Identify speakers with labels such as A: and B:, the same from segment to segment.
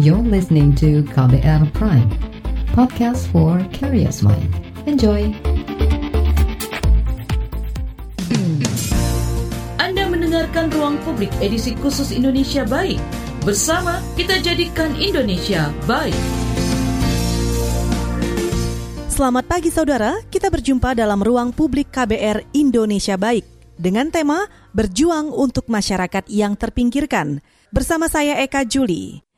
A: You're listening to KBR Prime, podcast for curious mind. Enjoy!
B: Anda mendengarkan Ruang Publik edisi khusus Indonesia Baik. Bersama kita jadikan Indonesia baik.
C: Selamat pagi saudara, kita berjumpa dalam Ruang Publik KBR Indonesia Baik dengan tema Berjuang untuk Masyarakat yang Terpinggirkan. Bersama saya Eka Juli.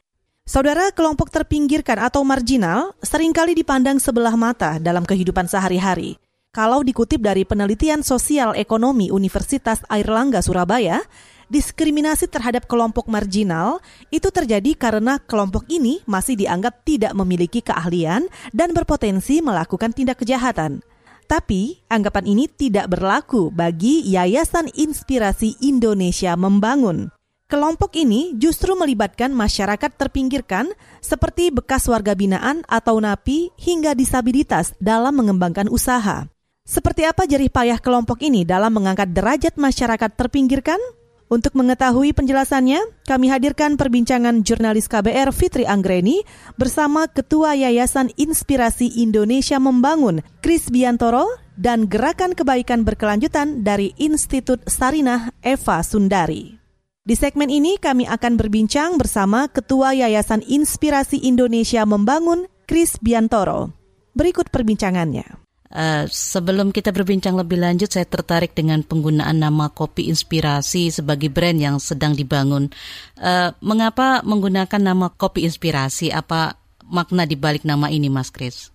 C: Saudara, kelompok terpinggirkan atau marginal sering kali dipandang sebelah mata dalam kehidupan sehari-hari. Kalau dikutip dari penelitian sosial ekonomi Universitas Airlangga Surabaya, diskriminasi terhadap kelompok marginal itu terjadi karena kelompok ini masih dianggap tidak memiliki keahlian dan berpotensi melakukan tindak kejahatan. Tapi, anggapan ini tidak berlaku bagi Yayasan Inspirasi Indonesia Membangun. Kelompok ini justru melibatkan masyarakat terpinggirkan seperti bekas warga binaan atau napi hingga disabilitas dalam mengembangkan usaha. Seperti apa jerih payah kelompok ini dalam mengangkat derajat masyarakat terpinggirkan? Untuk mengetahui penjelasannya, kami hadirkan perbincangan jurnalis KBR Fitri Anggreni bersama Ketua Yayasan Inspirasi Indonesia Membangun, Kris Biantoro, dan Gerakan Kebaikan Berkelanjutan dari Institut Sarinah Eva Sundari. Di segmen ini kami akan berbincang bersama Ketua Yayasan Inspirasi Indonesia Membangun, Kris Biantoro. Berikut perbincangannya.
D: Uh, sebelum kita berbincang lebih lanjut, saya tertarik dengan penggunaan nama Kopi Inspirasi sebagai brand yang sedang dibangun. Uh, mengapa menggunakan nama Kopi Inspirasi? Apa makna di balik nama ini, Mas Kris?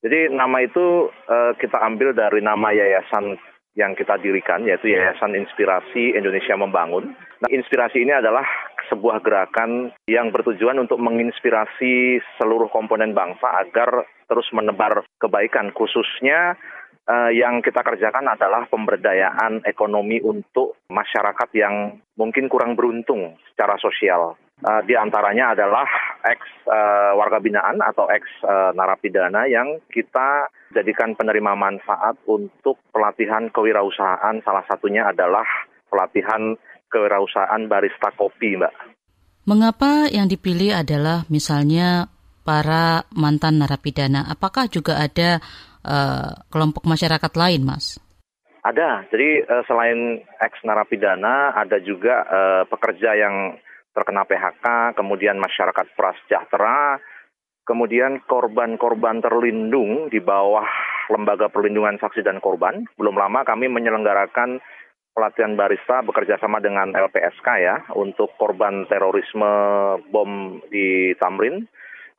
E: Jadi nama itu uh, kita ambil dari nama yayasan yang kita dirikan yaitu Yayasan Inspirasi Indonesia Membangun. Nah, inspirasi ini adalah sebuah gerakan yang bertujuan untuk menginspirasi seluruh komponen bangsa agar terus menebar kebaikan khususnya uh, yang kita kerjakan adalah pemberdayaan ekonomi untuk masyarakat yang mungkin kurang beruntung secara sosial. Uh, di antaranya adalah ex uh, warga binaan atau ex uh, narapidana yang kita jadikan penerima manfaat untuk pelatihan kewirausahaan. Salah satunya adalah pelatihan kewirausahaan barista kopi, Mbak.
D: Mengapa yang dipilih adalah misalnya para mantan narapidana? Apakah juga ada uh, kelompok masyarakat lain, Mas?
E: Ada. Jadi uh, selain ex narapidana, ada juga uh, pekerja yang terkena PHK, kemudian masyarakat prasejahtera, kemudian korban-korban terlindung di bawah Lembaga Perlindungan Saksi dan Korban. Belum lama kami menyelenggarakan pelatihan barista bekerja sama dengan LPSK ya untuk korban terorisme bom di Tamrin,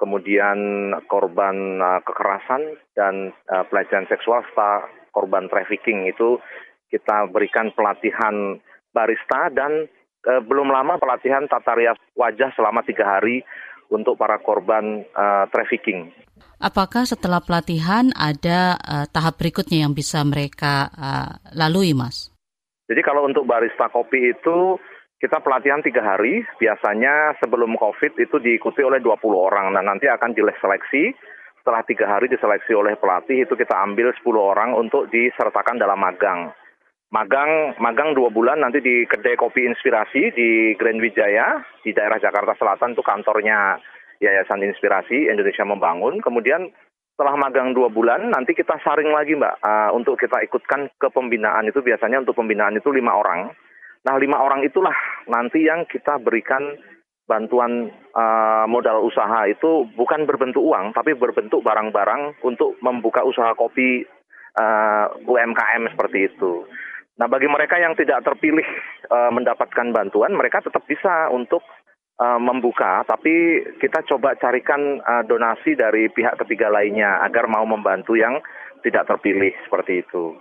E: kemudian korban uh, kekerasan dan uh, pelecehan seksual serta korban trafficking itu kita berikan pelatihan barista dan eh, belum lama pelatihan tata rias wajah selama tiga hari untuk para korban uh, trafficking.
D: Apakah setelah pelatihan ada uh, tahap berikutnya yang bisa mereka uh, lalui, Mas?
E: Jadi kalau untuk barista kopi itu kita pelatihan tiga hari, biasanya sebelum COVID itu diikuti oleh 20 orang. Nah nanti akan diseleksi, setelah tiga hari diseleksi oleh pelatih itu kita ambil 10 orang untuk disertakan dalam magang magang magang dua bulan nanti di kedai kopi inspirasi di Grand Wijaya di daerah Jakarta Selatan itu kantornya Yayasan Inspirasi Indonesia Membangun. Kemudian setelah magang dua bulan nanti kita saring lagi mbak uh, untuk kita ikutkan ke pembinaan itu biasanya untuk pembinaan itu lima orang. Nah lima orang itulah nanti yang kita berikan bantuan uh, modal usaha itu bukan berbentuk uang tapi berbentuk barang-barang untuk membuka usaha kopi uh, UMKM seperti itu. Nah, bagi mereka yang tidak terpilih uh, mendapatkan bantuan, mereka tetap bisa untuk uh, membuka, tapi kita coba carikan uh, donasi dari pihak ketiga lainnya agar mau membantu yang tidak terpilih seperti itu.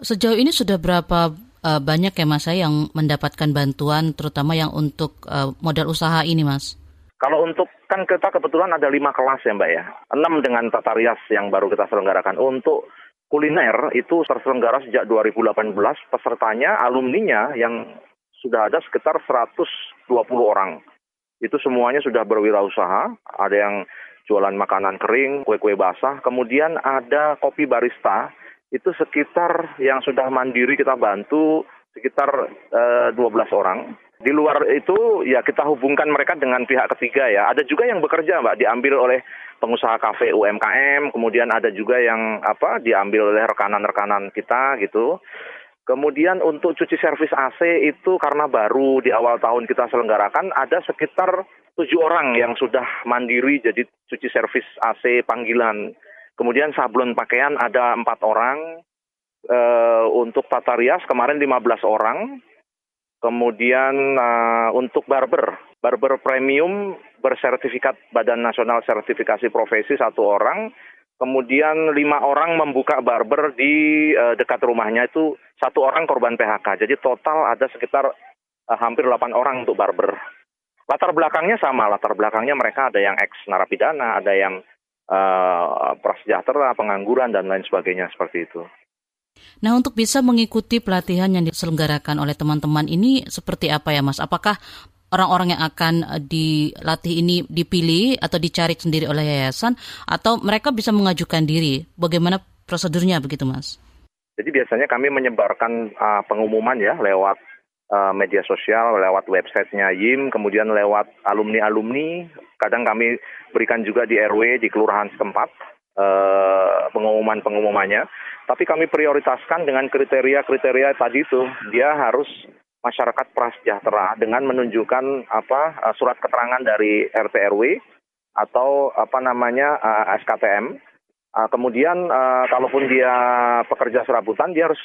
D: Sejauh ini sudah berapa uh, banyak ya Mas yang mendapatkan bantuan, terutama yang untuk uh, modal usaha ini, Mas?
E: Kalau untuk kan kita kebetulan ada lima kelas ya Mbak ya, enam dengan tata rias yang baru kita selenggarakan. Untuk kuliner itu terselenggara sejak 2018. Pesertanya, alumninya yang sudah ada sekitar 120 orang. Itu semuanya sudah berwirausaha. Ada yang jualan makanan kering, kue-kue basah. Kemudian ada kopi barista. Itu sekitar yang sudah mandiri kita bantu sekitar eh, 12 orang. Di luar itu ya kita hubungkan mereka dengan pihak ketiga ya. Ada juga yang bekerja Mbak, diambil oleh pengusaha kafe UMKM, kemudian ada juga yang apa diambil oleh rekanan-rekanan kita gitu. Kemudian untuk cuci servis AC itu karena baru di awal tahun kita selenggarakan ada sekitar tujuh orang yang sudah mandiri jadi cuci servis AC panggilan. Kemudian sablon pakaian ada empat orang. E, untuk tata rias kemarin 15 orang. Kemudian uh, untuk barber, barber premium bersertifikat Badan Nasional Sertifikasi Profesi satu orang, kemudian lima orang membuka barber di uh, dekat rumahnya itu satu orang korban PHK. Jadi total ada sekitar uh, hampir delapan orang untuk barber. Latar belakangnya sama, latar belakangnya mereka ada yang ex narapidana, ada yang uh, prasejahtera, pengangguran dan lain sebagainya seperti itu.
D: Nah, untuk bisa mengikuti pelatihan yang diselenggarakan oleh teman-teman ini seperti apa ya, Mas? Apakah orang-orang yang akan eh, dilatih ini dipilih atau dicari sendiri oleh yayasan atau mereka bisa mengajukan diri? Bagaimana prosedurnya begitu, Mas?
E: Jadi biasanya kami menyebarkan uh, pengumuman ya lewat uh, media sosial, lewat websitenya YIM, kemudian lewat alumni-alumni. Kadang kami berikan juga di RW di kelurahan setempat uh, pengumuman-pengumumannya. Tapi kami prioritaskan dengan kriteria-kriteria tadi itu. Dia harus masyarakat prasejahtera dengan menunjukkan apa eh, surat keterangan dari RT RW atau apa namanya eh, SKTM. Eh, kemudian kalaupun dia pekerja serabutan dia harus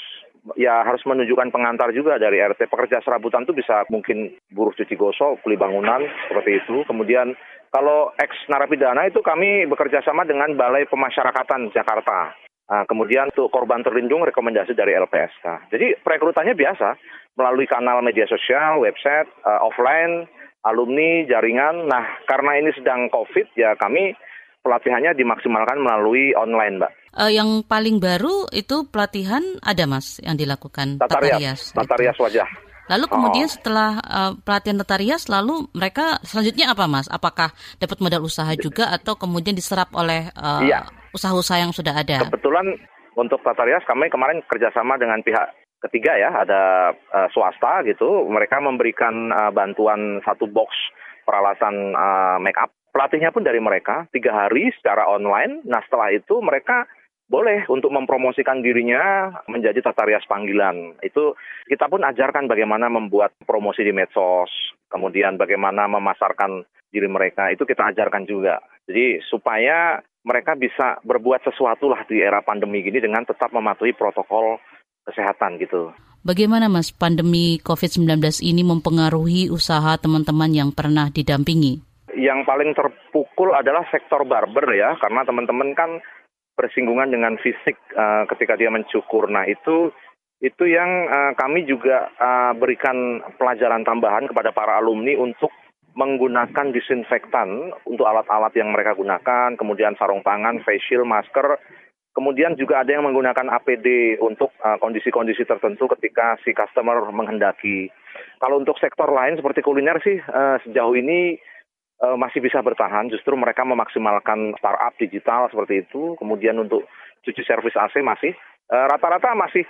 E: ya harus menunjukkan pengantar juga dari RT. Pekerja serabutan itu bisa mungkin buruh cuci gosok, kuli bangunan seperti itu. Kemudian kalau ex narapidana itu kami bekerja sama dengan Balai Pemasyarakatan Jakarta. Nah, kemudian untuk korban terlindung rekomendasi dari LPSK. Jadi perekrutannya biasa melalui kanal media sosial, website, uh, offline, alumni, jaringan. Nah, karena ini sedang COVID ya kami pelatihannya dimaksimalkan melalui online, Mbak.
D: Uh, yang paling baru itu pelatihan ada Mas yang dilakukan
E: tata rias, tata rias wajah.
D: Lalu kemudian oh. setelah uh, pelatihan tata rias, lalu mereka selanjutnya apa, Mas? Apakah dapat modal usaha juga atau kemudian diserap oleh uh, iya usaha-usaha yang sudah ada?
E: Kebetulan untuk Tata Rias kami kemarin kerjasama dengan pihak ketiga ya, ada uh, swasta gitu. Mereka memberikan uh, bantuan satu box peralatan uh, make up. Pelatihnya pun dari mereka, tiga hari secara online. Nah setelah itu mereka boleh untuk mempromosikan dirinya menjadi tata rias panggilan. Itu kita pun ajarkan bagaimana membuat promosi di medsos, kemudian bagaimana memasarkan diri mereka, itu kita ajarkan juga. Jadi supaya mereka bisa berbuat sesuatu lah di era pandemi gini dengan tetap mematuhi protokol kesehatan gitu.
D: Bagaimana Mas pandemi COVID-19 ini mempengaruhi usaha teman-teman yang pernah didampingi?
E: Yang paling terpukul adalah sektor barber ya, karena teman-teman kan bersinggungan dengan fisik uh, ketika dia mencukur. Nah itu itu yang uh, kami juga uh, berikan pelajaran tambahan kepada para alumni untuk menggunakan disinfektan untuk alat-alat yang mereka gunakan, kemudian sarung tangan, face shield, masker, kemudian juga ada yang menggunakan APD untuk kondisi-kondisi uh, tertentu ketika si customer menghendaki. Kalau untuk sektor lain seperti kuliner sih uh, sejauh ini masih bisa bertahan, justru mereka memaksimalkan startup digital seperti itu, kemudian untuk cuci servis AC masih rata-rata uh, masih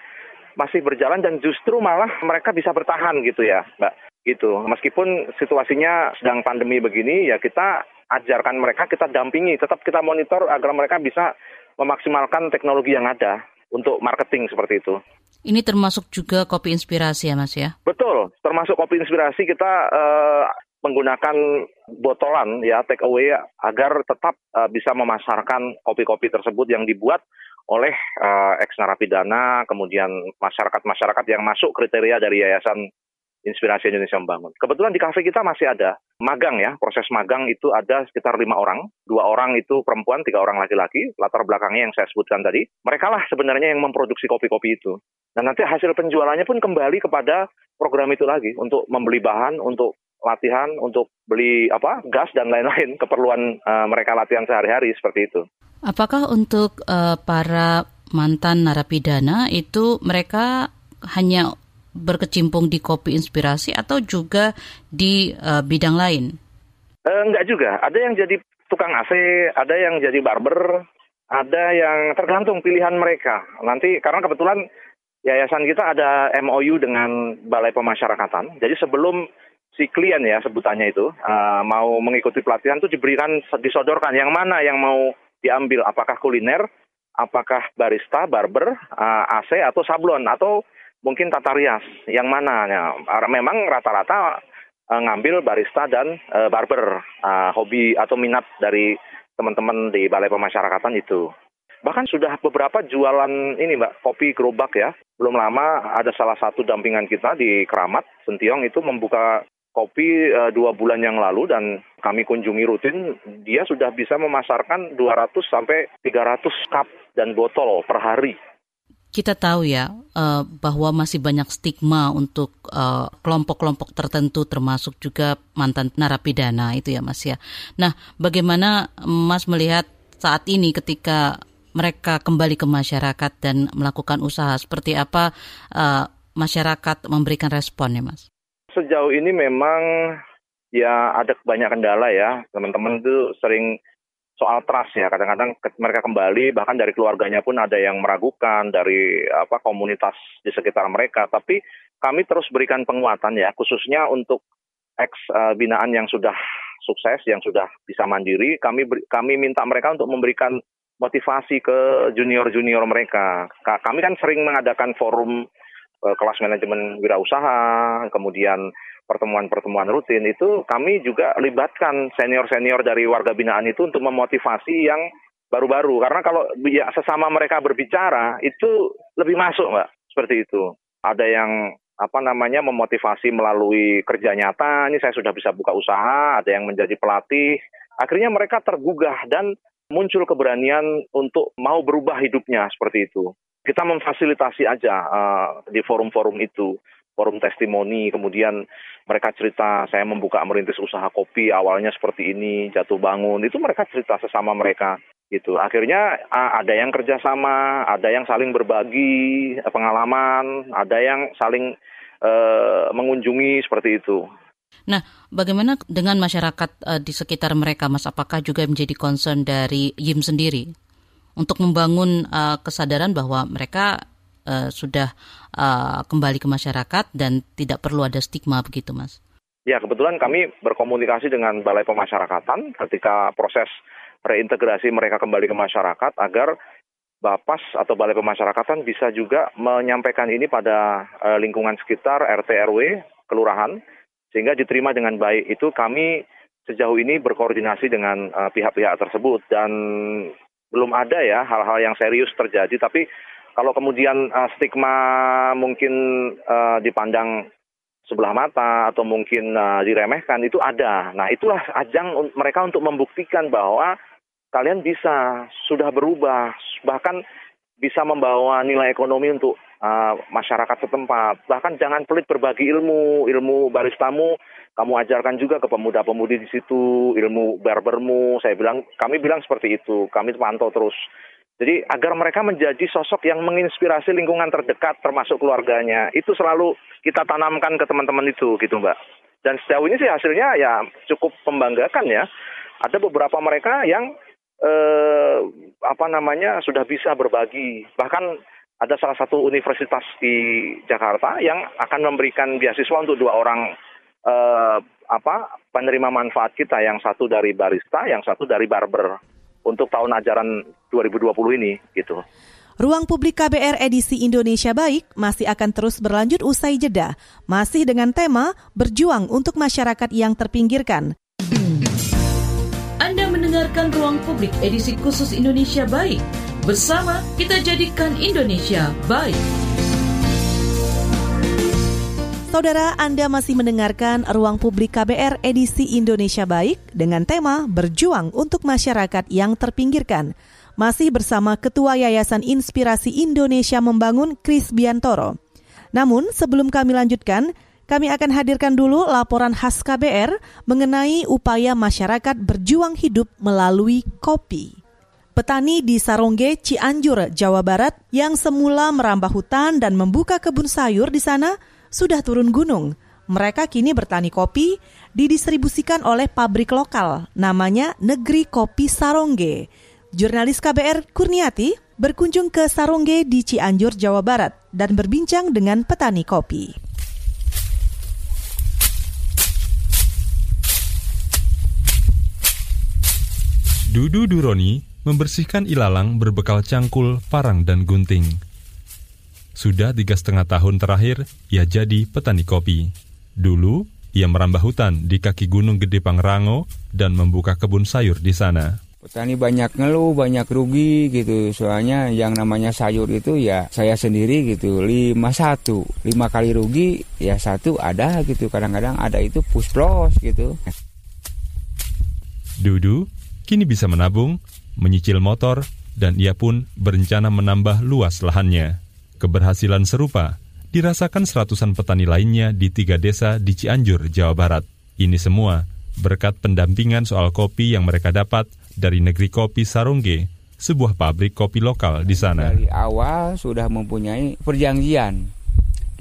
E: masih berjalan dan justru malah mereka bisa bertahan gitu ya, Mbak gitu. Meskipun situasinya sedang pandemi begini, ya kita ajarkan mereka, kita dampingi, tetap kita monitor agar mereka bisa memaksimalkan teknologi yang ada untuk marketing seperti itu.
D: Ini termasuk juga kopi inspirasi ya Mas ya?
E: Betul, termasuk kopi inspirasi kita uh, menggunakan botolan ya take away agar tetap uh, bisa memasarkan kopi-kopi tersebut yang dibuat oleh uh, ex narapidana, kemudian masyarakat-masyarakat yang masuk kriteria dari Yayasan Inspirasi Indonesia Membangun. Kebetulan di kafe kita masih ada magang ya, proses magang itu ada sekitar lima orang, dua orang itu perempuan, tiga orang laki-laki, latar belakangnya yang saya sebutkan tadi. Mereka lah sebenarnya yang memproduksi kopi-kopi itu. Dan nanti hasil penjualannya pun kembali kepada program itu lagi untuk membeli bahan, untuk latihan, untuk beli apa gas dan lain-lain keperluan uh, mereka latihan sehari-hari seperti itu.
D: Apakah untuk uh, para mantan narapidana itu mereka hanya berkecimpung di kopi inspirasi atau juga di uh, bidang lain?
E: Uh, enggak juga. Ada yang jadi tukang AC, ada yang jadi barber, ada yang tergantung pilihan mereka. Nanti karena kebetulan yayasan kita ada MOU dengan Balai Pemasyarakatan. Jadi sebelum si klien ya sebutannya itu uh, mau mengikuti pelatihan itu diberikan disodorkan yang mana yang mau diambil. Apakah kuliner, apakah barista, barber, uh, AC atau sablon atau mungkin tata rias yang mana. Ya memang rata-rata uh, ngambil barista dan uh, barber uh, hobi atau minat dari teman-teman di balai pemasyarakatan itu. Bahkan sudah beberapa jualan ini mbak kopi gerobak ya. Belum lama ada salah satu dampingan kita di Keramat Sentiong itu membuka kopi uh, dua bulan yang lalu dan kami kunjungi rutin, dia sudah bisa memasarkan 200 sampai 300 cup dan botol per hari.
D: Kita tahu ya uh, bahwa masih banyak stigma untuk eh, kelompok-kelompok tertentu termasuk juga mantan narapidana itu ya Mas ya. Nah, bagaimana Mas melihat saat ini ketika mereka kembali ke masyarakat dan melakukan usaha seperti apa masyarakat memberikan respon ya Mas?
E: Sejauh ini memang ya ada banyak kendala ya. Teman-teman itu sering soal trust ya. Kadang-kadang mereka kembali bahkan dari keluarganya pun ada yang meragukan dari apa komunitas di sekitar mereka. Tapi kami terus berikan penguatan ya, khususnya untuk ex uh, binaan yang sudah sukses, yang sudah bisa mandiri. Kami kami minta mereka untuk memberikan motivasi ke junior-junior mereka. Kami kan sering mengadakan forum Eh, kelas manajemen wirausaha, kemudian pertemuan-pertemuan rutin itu kami juga libatkan senior-senior dari warga binaan itu untuk memotivasi yang baru-baru. Karena kalau ya, sesama mereka berbicara itu lebih masuk mbak. Seperti itu. Ada yang apa namanya memotivasi melalui kerja nyata ini saya sudah bisa buka usaha ada yang menjadi pelatih. Akhirnya mereka tergugah dan muncul keberanian untuk mau berubah hidupnya seperti itu kita memfasilitasi aja uh, di forum-forum itu forum testimoni, kemudian mereka cerita saya membuka merintis usaha kopi awalnya seperti ini, jatuh bangun, itu mereka cerita sesama mereka gitu. Akhirnya ada yang kerjasama, ada yang saling berbagi pengalaman, ada yang saling uh, mengunjungi seperti itu.
D: Nah, bagaimana dengan masyarakat uh, di sekitar mereka, Mas? Apakah juga menjadi concern dari YIM sendiri? Untuk membangun uh, kesadaran bahwa mereka uh, sudah uh, kembali ke masyarakat dan tidak perlu ada stigma begitu, Mas.
E: Ya, kebetulan kami berkomunikasi dengan Balai Pemasyarakatan ketika proses reintegrasi mereka kembali ke masyarakat agar Bapas atau Balai Pemasyarakatan bisa juga menyampaikan ini pada uh, lingkungan sekitar RT RW kelurahan sehingga diterima dengan baik. Itu kami sejauh ini berkoordinasi dengan pihak-pihak uh, tersebut dan belum ada ya hal-hal yang serius terjadi tapi kalau kemudian uh, stigma mungkin uh, dipandang sebelah mata atau mungkin uh, diremehkan itu ada. Nah, itulah ajang mereka untuk membuktikan bahwa kalian bisa sudah berubah bahkan bisa membawa nilai ekonomi untuk uh, masyarakat setempat. Bahkan jangan pelit berbagi ilmu, ilmu baristamu kamu ajarkan juga ke pemuda-pemudi di situ, ilmu barbermu. Saya bilang, kami bilang seperti itu. Kami pantau terus. Jadi agar mereka menjadi sosok yang menginspirasi lingkungan terdekat termasuk keluarganya. Itu selalu kita tanamkan ke teman-teman itu gitu Mbak. Dan sejauh ini sih hasilnya ya cukup membanggakan ya. Ada beberapa mereka yang eh, apa namanya sudah bisa berbagi. Bahkan ada salah satu universitas di Jakarta yang akan memberikan beasiswa untuk dua orang uh, apa penerima manfaat kita yang satu dari barista, yang satu dari barber untuk tahun ajaran 2020 ini gitu.
C: Ruang Publik KBR edisi Indonesia Baik masih akan terus berlanjut usai jeda, masih dengan tema berjuang untuk masyarakat yang terpinggirkan.
B: Anda mendengarkan Ruang Publik edisi khusus Indonesia Baik. Bersama kita jadikan Indonesia baik.
C: Saudara, Anda masih mendengarkan Ruang Publik KBR edisi Indonesia Baik dengan tema Berjuang untuk Masyarakat yang Terpinggirkan. Masih bersama Ketua Yayasan Inspirasi Indonesia Membangun, Kris Biantoro. Namun, sebelum kami lanjutkan, kami akan hadirkan dulu laporan khas KBR mengenai upaya masyarakat berjuang hidup melalui kopi. Petani di Sarongge, Cianjur, Jawa Barat yang semula merambah hutan dan membuka kebun sayur di sana sudah turun gunung. Mereka kini bertani kopi, didistribusikan oleh pabrik lokal, namanya Negeri Kopi Sarongge. Jurnalis KBR Kurniati berkunjung ke Sarongge di Cianjur, Jawa Barat, dan berbincang dengan petani kopi.
F: Dudu Duroni membersihkan ilalang berbekal cangkul, parang, dan gunting. Sudah tiga setengah tahun terakhir, ia jadi petani kopi. Dulu, ia merambah hutan di kaki Gunung Gede Pangrango dan membuka kebun sayur di sana.
G: Petani banyak ngeluh, banyak rugi gitu. Soalnya yang namanya sayur itu ya saya sendiri gitu. Lima satu, lima kali rugi ya satu ada gitu. Kadang-kadang ada itu push plus gitu.
F: Dudu kini bisa menabung, menyicil motor, dan ia pun berencana menambah luas lahannya. Keberhasilan serupa dirasakan seratusan petani lainnya di tiga desa di Cianjur, Jawa Barat. Ini semua berkat pendampingan soal kopi yang mereka dapat dari negeri kopi Sarongge, sebuah pabrik kopi lokal di sana.
G: Dari awal sudah mempunyai perjanjian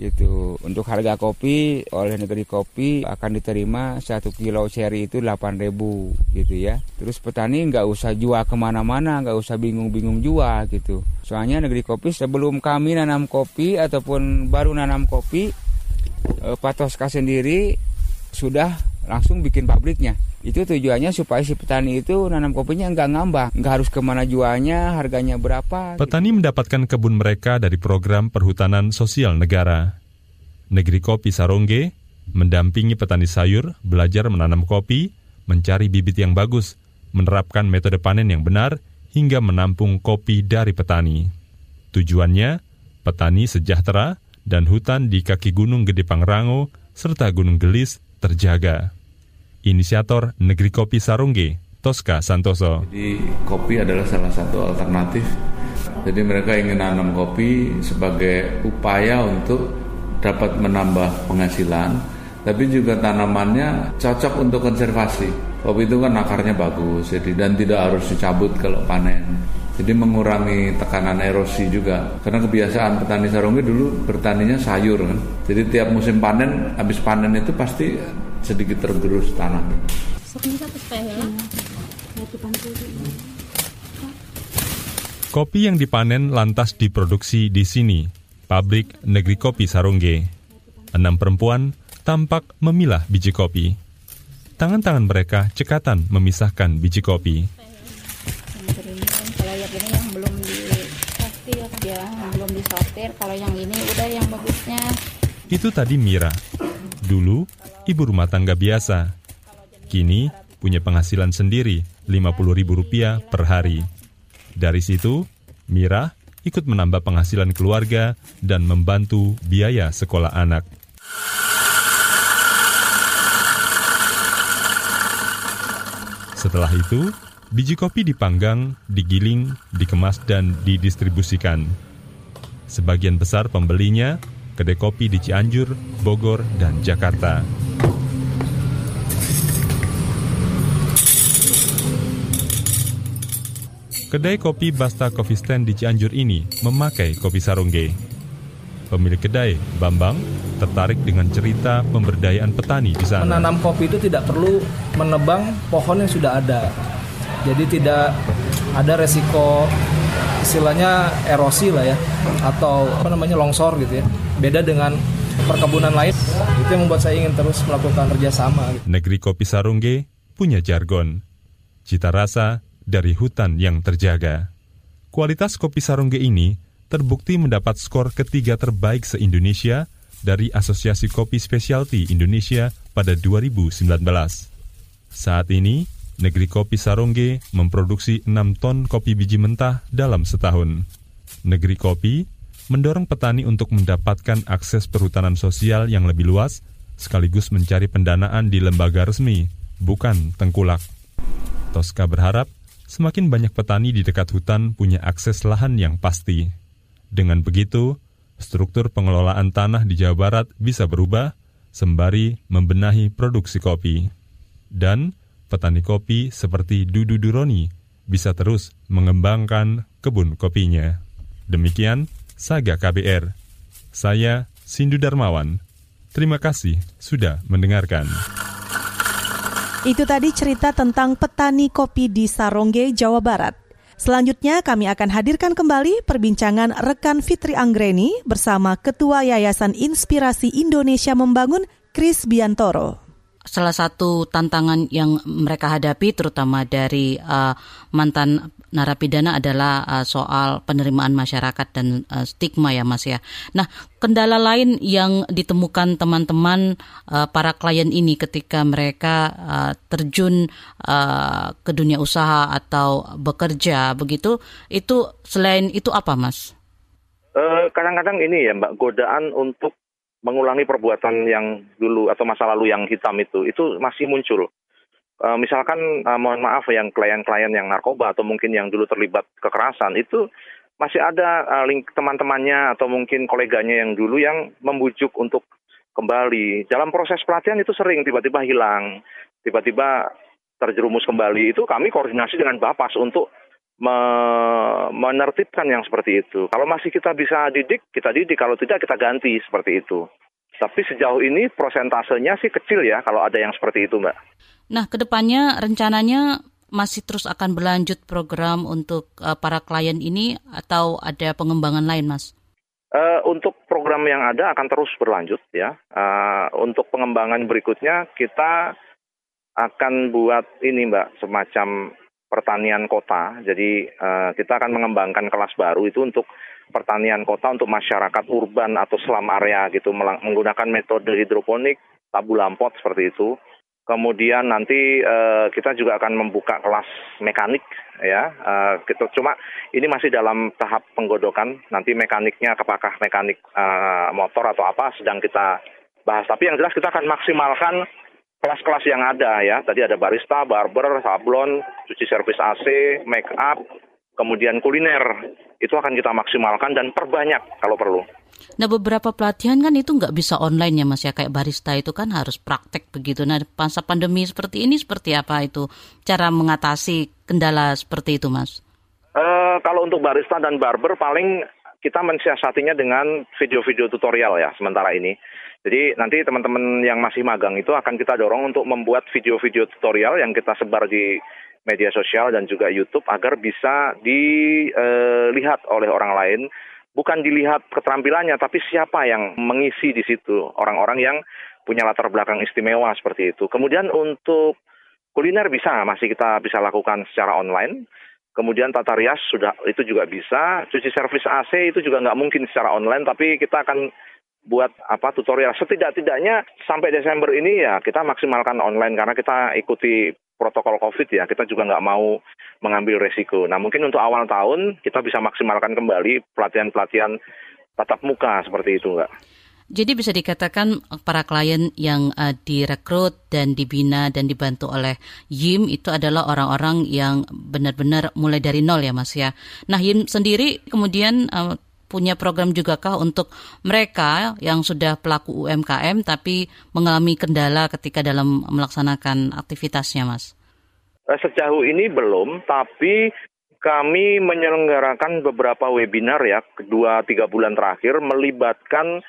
G: gitu. Untuk harga kopi oleh negeri kopi akan diterima satu kilo cherry itu 8000 gitu ya. Terus petani nggak usah jual ke mana-mana nggak usah bingung-bingung jual gitu. Soalnya negeri kopi sebelum kami nanam kopi ataupun baru nanam kopi eh, Patoska sendiri sudah langsung bikin pabriknya itu tujuannya supaya si petani itu nanam kopinya nggak ngambah, nggak harus ke mana jualnya, harganya berapa.
F: Petani gitu. mendapatkan kebun mereka dari program perhutanan sosial negara. Negeri Kopi Sarongge mendampingi petani sayur belajar menanam kopi, mencari bibit yang bagus, menerapkan metode panen yang benar, hingga menampung kopi dari petani. Tujuannya, petani sejahtera dan hutan di kaki Gunung Gede Pangrango serta Gunung Gelis terjaga inisiator Negeri Kopi Sarungge, Tosca Santoso.
H: Jadi kopi adalah salah satu alternatif. Jadi mereka ingin nanam kopi sebagai upaya untuk dapat menambah penghasilan, tapi juga tanamannya cocok untuk konservasi. Kopi itu kan akarnya bagus, jadi dan tidak harus dicabut kalau panen. Jadi mengurangi tekanan erosi juga. Karena kebiasaan petani sarungge dulu bertaninya sayur kan. Jadi tiap musim panen, habis panen itu pasti sedikit tergerus tanah.
F: Kopi yang dipanen lantas diproduksi di sini, pabrik Negeri Kopi Sarongge. Enam perempuan tampak memilah biji kopi. Tangan-tangan mereka cekatan memisahkan biji kopi.
I: Kalau yang ini udah yang bagusnya.
F: Itu tadi Mira. Dulu ibu rumah tangga biasa. Kini punya penghasilan sendiri Rp50.000 per hari. Dari situ, Mira ikut menambah penghasilan keluarga dan membantu biaya sekolah anak. Setelah itu, biji kopi dipanggang, digiling, dikemas, dan didistribusikan. Sebagian besar pembelinya kedai kopi di Cianjur, Bogor, dan Jakarta. Kedai kopi Basta Coffee Stand di Cianjur ini memakai kopi sarungge. Pemilik kedai, Bambang, tertarik dengan cerita pemberdayaan petani di sana.
J: Menanam kopi itu tidak perlu menebang pohon yang sudah ada. Jadi tidak ada resiko istilahnya erosi lah ya atau apa namanya longsor gitu ya. Beda dengan perkebunan lain itu yang membuat saya ingin terus melakukan kerjasama.
F: Negeri Kopi Sarungge punya jargon, cita rasa dari hutan yang terjaga. Kualitas kopi Sarungge ini terbukti mendapat skor ketiga terbaik se-Indonesia dari Asosiasi Kopi Specialty Indonesia pada 2019. Saat ini, negeri kopi Sarongge memproduksi 6 ton kopi biji mentah dalam setahun. Negeri kopi mendorong petani untuk mendapatkan akses perhutanan sosial yang lebih luas, sekaligus mencari pendanaan di lembaga resmi, bukan tengkulak. Tosca berharap semakin banyak petani di dekat hutan punya akses lahan yang pasti. Dengan begitu, struktur pengelolaan tanah di Jawa Barat bisa berubah sembari membenahi produksi kopi. Dan petani kopi seperti Dudu Duroni bisa terus mengembangkan kebun kopinya. Demikian Saga KBR. Saya Sindu Darmawan. Terima kasih sudah mendengarkan.
C: Itu tadi cerita tentang petani kopi di Sarongge, Jawa Barat. Selanjutnya kami akan hadirkan kembali perbincangan rekan Fitri Anggreni bersama Ketua Yayasan Inspirasi Indonesia Membangun, Kris Biantoro.
D: Salah satu tantangan yang mereka hadapi terutama dari uh, mantan narapidana adalah uh, soal penerimaan masyarakat dan uh, stigma ya Mas ya. Nah, kendala lain yang ditemukan teman-teman uh, para klien ini ketika mereka uh, terjun uh, ke dunia usaha atau bekerja begitu, itu selain itu apa Mas?
E: Kadang-kadang uh, ini ya Mbak godaan untuk mengulangi perbuatan yang dulu atau masa lalu yang hitam itu itu masih muncul. Uh, misalkan uh, mohon maaf yang klien-klien yang narkoba atau mungkin yang dulu terlibat kekerasan itu masih ada uh, link teman-temannya atau mungkin koleganya yang dulu yang membujuk untuk kembali. Dalam proses pelatihan itu sering tiba-tiba hilang, tiba-tiba terjerumus kembali. Itu kami koordinasi dengan Bapas untuk me menertibkan yang seperti itu. Kalau masih kita bisa didik, kita didik. Kalau tidak, kita ganti seperti itu. Tapi sejauh ini prosentasenya sih kecil ya kalau ada yang seperti itu, Mbak.
D: Nah, ke depannya rencananya masih terus akan berlanjut program untuk uh, para klien ini atau ada pengembangan lain, Mas?
E: Uh, untuk program yang ada akan terus berlanjut ya. Uh, untuk pengembangan berikutnya kita akan buat ini, Mbak, semacam pertanian kota. Jadi uh, kita akan mengembangkan kelas baru itu untuk pertanian kota untuk masyarakat urban atau selam area gitu menggunakan metode hidroponik, tabu lampot seperti itu. Kemudian nanti uh, kita juga akan membuka kelas mekanik ya. Uh, kita cuma ini masih dalam tahap penggodokan. Nanti mekaniknya apakah mekanik uh, motor atau apa sedang kita bahas. Tapi yang jelas kita akan maksimalkan kelas-kelas yang ada ya. Tadi ada barista, barber, sablon, cuci servis AC, make up, kemudian kuliner. Itu akan kita maksimalkan dan perbanyak kalau perlu.
D: Nah beberapa pelatihan kan itu nggak bisa online ya mas ya kayak barista itu kan harus praktek begitu. Nah masa pandemi seperti ini seperti apa itu cara mengatasi kendala seperti itu mas?
E: Uh, kalau untuk barista dan barber paling kita mensiasatinya dengan video-video tutorial ya sementara ini. Jadi nanti teman-teman yang masih magang itu akan kita dorong untuk membuat video-video tutorial yang kita sebar di media sosial dan juga YouTube agar bisa dilihat oleh orang lain. Bukan dilihat keterampilannya, tapi siapa yang mengisi di situ. Orang-orang yang punya latar belakang istimewa seperti itu. Kemudian untuk kuliner bisa, masih kita bisa lakukan secara online. Kemudian tata rias sudah itu juga bisa. Cuci servis AC itu juga nggak mungkin secara online, tapi kita akan buat apa tutorial setidak-tidaknya sampai Desember ini ya kita maksimalkan online karena kita ikuti protokol COVID ya kita juga nggak mau mengambil resiko. Nah mungkin untuk awal tahun kita bisa maksimalkan kembali pelatihan-pelatihan tatap muka seperti itu nggak.
D: Jadi bisa dikatakan para klien yang uh, direkrut dan dibina dan dibantu oleh YIM itu adalah orang-orang yang benar-benar mulai dari nol ya Mas ya. Nah YIM sendiri kemudian uh, punya program juga kah untuk mereka yang sudah pelaku UMKM tapi mengalami kendala ketika dalam melaksanakan aktivitasnya, Mas?
E: Eh, sejauh ini belum, tapi kami menyelenggarakan beberapa webinar ya, kedua tiga bulan terakhir melibatkan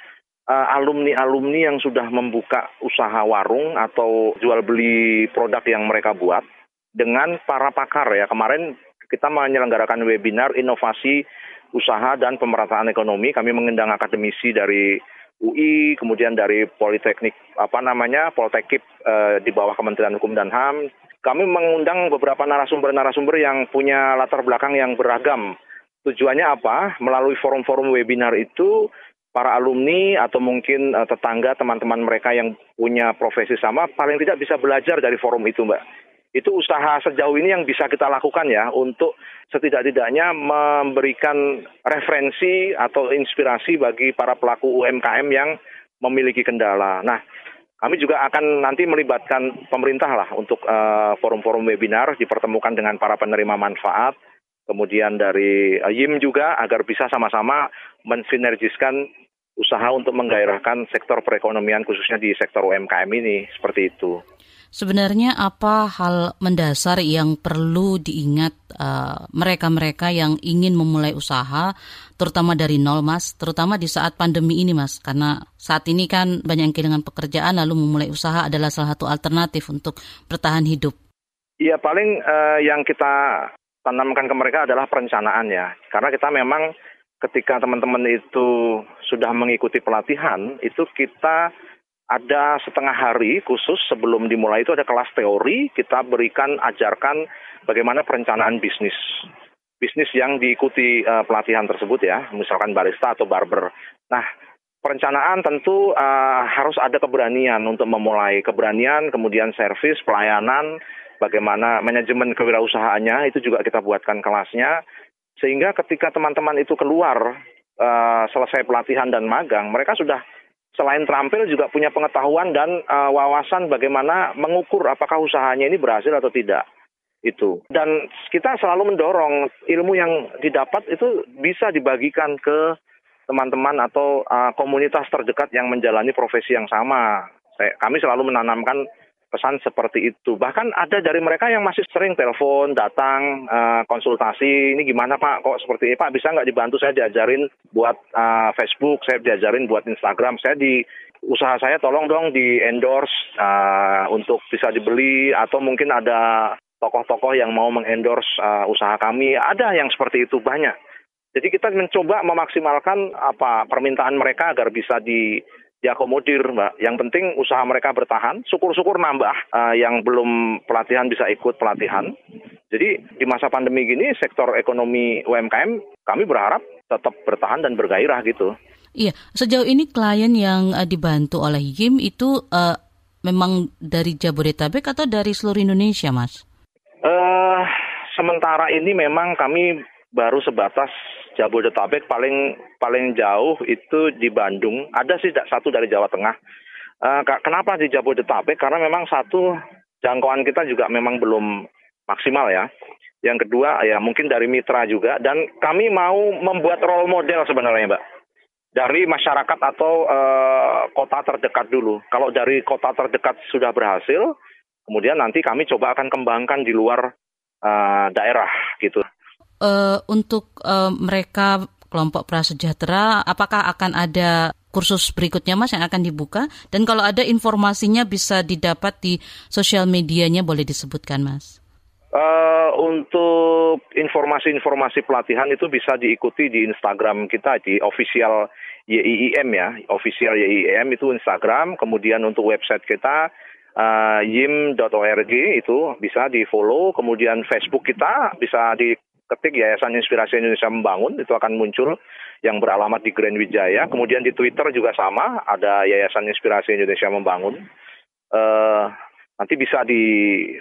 E: uh, alumni-alumni yang sudah membuka usaha warung atau jual beli produk yang mereka buat dengan para pakar ya. Kemarin kita menyelenggarakan webinar inovasi usaha dan pemerataan ekonomi. Kami mengundang akademisi dari UI, kemudian dari Politeknik apa namanya Poltekip eh, di bawah Kementerian Hukum dan HAM. Kami mengundang beberapa narasumber-narasumber yang punya latar belakang yang beragam. Tujuannya apa? Melalui forum-forum webinar itu para alumni atau mungkin uh, tetangga teman-teman mereka yang punya profesi sama paling tidak bisa belajar dari forum itu, Mbak itu usaha sejauh ini yang bisa kita lakukan ya untuk setidak-tidaknya memberikan referensi atau inspirasi bagi para pelaku UMKM yang memiliki kendala. Nah, kami juga akan nanti melibatkan pemerintah lah untuk uh, forum-forum webinar dipertemukan dengan para penerima manfaat, kemudian dari uh, YIM juga agar bisa sama-sama mensinergiskan usaha untuk menggairahkan sektor perekonomian khususnya di sektor UMKM ini seperti itu.
D: Sebenarnya apa hal mendasar yang perlu diingat uh, mereka-mereka uh, yang ingin memulai usaha, terutama dari nol, Mas, terutama di saat pandemi ini, Mas, karena saat ini kan banyak yang kehilangan pekerjaan, lalu memulai usaha adalah salah satu alternatif untuk bertahan hidup.
E: Iya, paling uh, yang kita tanamkan ke mereka adalah perencanaan ya, karena kita memang ketika teman-teman itu sudah mengikuti pelatihan, itu kita ada setengah hari khusus sebelum dimulai itu ada kelas teori, kita berikan ajarkan bagaimana perencanaan bisnis. Bisnis yang diikuti uh, pelatihan tersebut ya, misalkan barista atau barber. Nah, perencanaan tentu uh, harus ada keberanian untuk memulai keberanian, kemudian servis, pelayanan, bagaimana manajemen kewirausahaannya itu juga kita buatkan kelasnya sehingga ketika teman-teman itu keluar uh, selesai pelatihan dan magang, mereka sudah selain terampil juga punya pengetahuan dan uh, wawasan bagaimana mengukur apakah usahanya ini berhasil atau tidak itu dan kita selalu mendorong ilmu yang didapat itu bisa dibagikan ke teman-teman atau uh, komunitas terdekat yang menjalani profesi yang sama. Kami selalu menanamkan pesan seperti itu. Bahkan ada dari mereka yang masih sering telepon, datang, uh, konsultasi, ini gimana Pak, kok seperti ini Pak, bisa nggak dibantu saya diajarin buat uh, Facebook, saya diajarin buat Instagram, saya di usaha saya tolong dong di endorse uh, untuk bisa dibeli atau mungkin ada tokoh-tokoh yang mau mengendorse uh, usaha kami, ada yang seperti itu banyak. Jadi kita mencoba memaksimalkan apa permintaan mereka agar bisa di diakomodir mbak. Yang penting usaha mereka bertahan, syukur-syukur nambah uh, yang belum pelatihan bisa ikut pelatihan. Jadi di masa pandemi gini sektor ekonomi UMKM kami berharap tetap bertahan dan bergairah gitu.
D: Iya, sejauh ini klien yang uh, dibantu oleh YIM itu uh, memang dari Jabodetabek atau dari seluruh Indonesia, Mas?
E: Uh, sementara ini memang kami baru sebatas Jabodetabek paling paling jauh itu di Bandung. Ada sih satu dari Jawa Tengah. Uh, kenapa di Jabodetabek? Karena memang satu jangkauan kita juga memang belum maksimal ya. Yang kedua ya mungkin dari mitra juga dan kami mau membuat role model sebenarnya, Mbak. Dari masyarakat atau uh, kota terdekat dulu. Kalau dari kota terdekat sudah berhasil, kemudian nanti kami coba akan kembangkan di luar uh, daerah gitu
D: uh, untuk uh, mereka kelompok prasejahtera, apakah akan ada kursus berikutnya Mas yang akan dibuka? Dan kalau ada informasinya bisa didapat di sosial medianya boleh disebutkan Mas?
E: Uh, untuk informasi-informasi pelatihan itu bisa diikuti di Instagram kita di official YIIM ya, official YIIM itu Instagram. Kemudian untuk website kita uh, yim.org itu bisa di follow. Kemudian Facebook kita bisa di ketik Yayasan Inspirasi Indonesia Membangun itu akan muncul yang beralamat di Grand Wijaya. Kemudian di Twitter juga sama, ada Yayasan Inspirasi Indonesia Membangun. Uh, nanti bisa di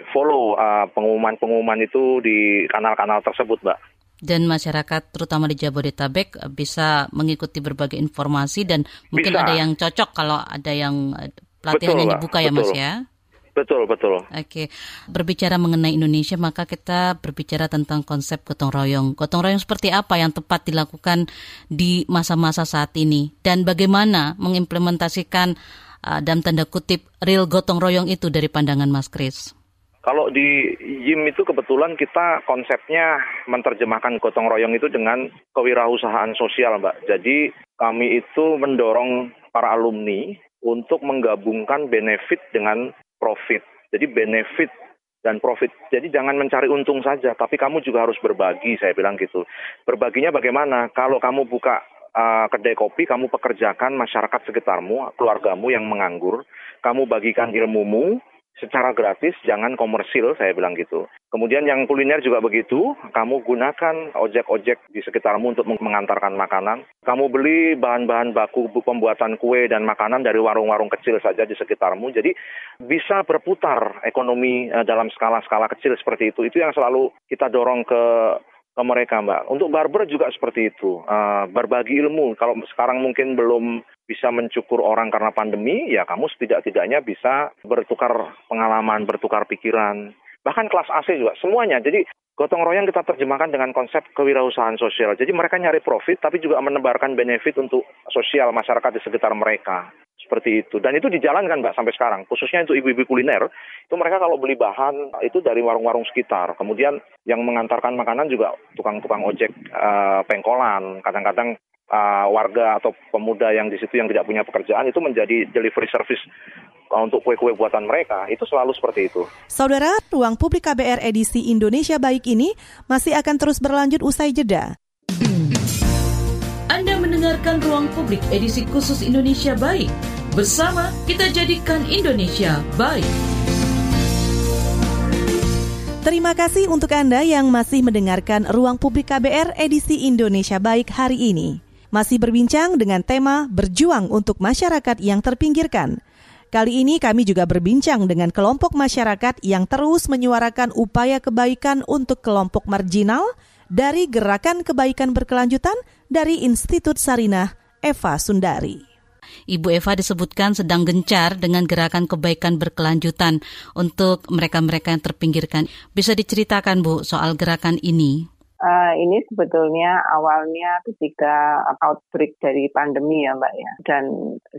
E: follow uh, pengumuman-pengumuman itu di kanal-kanal tersebut, Mbak.
D: Dan masyarakat terutama di Jabodetabek bisa mengikuti berbagai informasi dan mungkin bisa. ada yang cocok kalau ada yang pelatihan yang dibuka ya, Mas ya.
E: Betul, betul.
D: Oke, berbicara mengenai Indonesia, maka kita berbicara tentang konsep gotong royong. Gotong royong seperti apa yang tepat dilakukan di masa-masa saat ini, dan bagaimana mengimplementasikan uh, dalam tanda kutip real gotong royong itu dari pandangan Mas Kris?
E: Kalau di YIM itu kebetulan kita konsepnya menerjemahkan gotong royong itu dengan kewirausahaan sosial, Mbak. Jadi kami itu mendorong para alumni untuk menggabungkan benefit dengan profit. Jadi benefit dan profit. Jadi jangan mencari untung saja, tapi kamu juga harus berbagi, saya bilang gitu. Berbaginya bagaimana? Kalau kamu buka uh, kedai kopi, kamu pekerjakan masyarakat sekitarmu, keluargamu yang menganggur, kamu bagikan ilmumu, secara gratis, jangan komersil, saya bilang gitu. Kemudian yang kuliner juga begitu, kamu gunakan ojek-ojek di sekitarmu untuk mengantarkan makanan. Kamu beli bahan-bahan baku pembuatan kue dan makanan dari warung-warung kecil saja di sekitarmu. Jadi bisa berputar ekonomi eh, dalam skala-skala kecil seperti itu. Itu yang selalu kita dorong ke ke mereka mbak. Untuk barber juga seperti itu, uh, berbagi ilmu. Kalau sekarang mungkin belum bisa mencukur orang karena pandemi, ya kamu setidak-tidaknya bisa bertukar pengalaman, bertukar pikiran. Bahkan kelas AC juga, semuanya. Jadi gotong royong kita terjemahkan dengan konsep kewirausahaan sosial. Jadi mereka nyari profit, tapi juga menebarkan benefit untuk sosial masyarakat di sekitar mereka. Seperti itu. Dan itu dijalankan Mbak sampai sekarang. Khususnya untuk ibu-ibu kuliner, itu mereka kalau beli bahan itu dari warung-warung sekitar. Kemudian yang mengantarkan makanan juga tukang-tukang ojek uh, pengkolan. Kadang-kadang uh, warga atau pemuda yang di situ yang tidak punya pekerjaan itu menjadi delivery service untuk kue-kue buatan mereka itu selalu seperti itu.
C: Saudara, ruang publik KBR edisi Indonesia Baik ini masih akan terus berlanjut usai jeda.
B: Anda mendengarkan ruang publik edisi khusus Indonesia Baik. Bersama kita jadikan Indonesia baik.
C: Terima kasih untuk Anda yang masih mendengarkan Ruang Publik KBR edisi Indonesia Baik hari ini. Masih berbincang dengan tema Berjuang untuk Masyarakat yang Terpinggirkan. Kali ini kami juga berbincang dengan kelompok masyarakat yang terus menyuarakan upaya kebaikan untuk kelompok marginal dari Gerakan Kebaikan Berkelanjutan dari Institut Sarinah Eva Sundari.
D: Ibu Eva disebutkan sedang gencar dengan gerakan kebaikan berkelanjutan untuk mereka-mereka yang terpinggirkan. Bisa diceritakan Bu soal gerakan ini?
K: Uh, ini sebetulnya awalnya ketika outbreak dari pandemi ya Mbak ya. Dan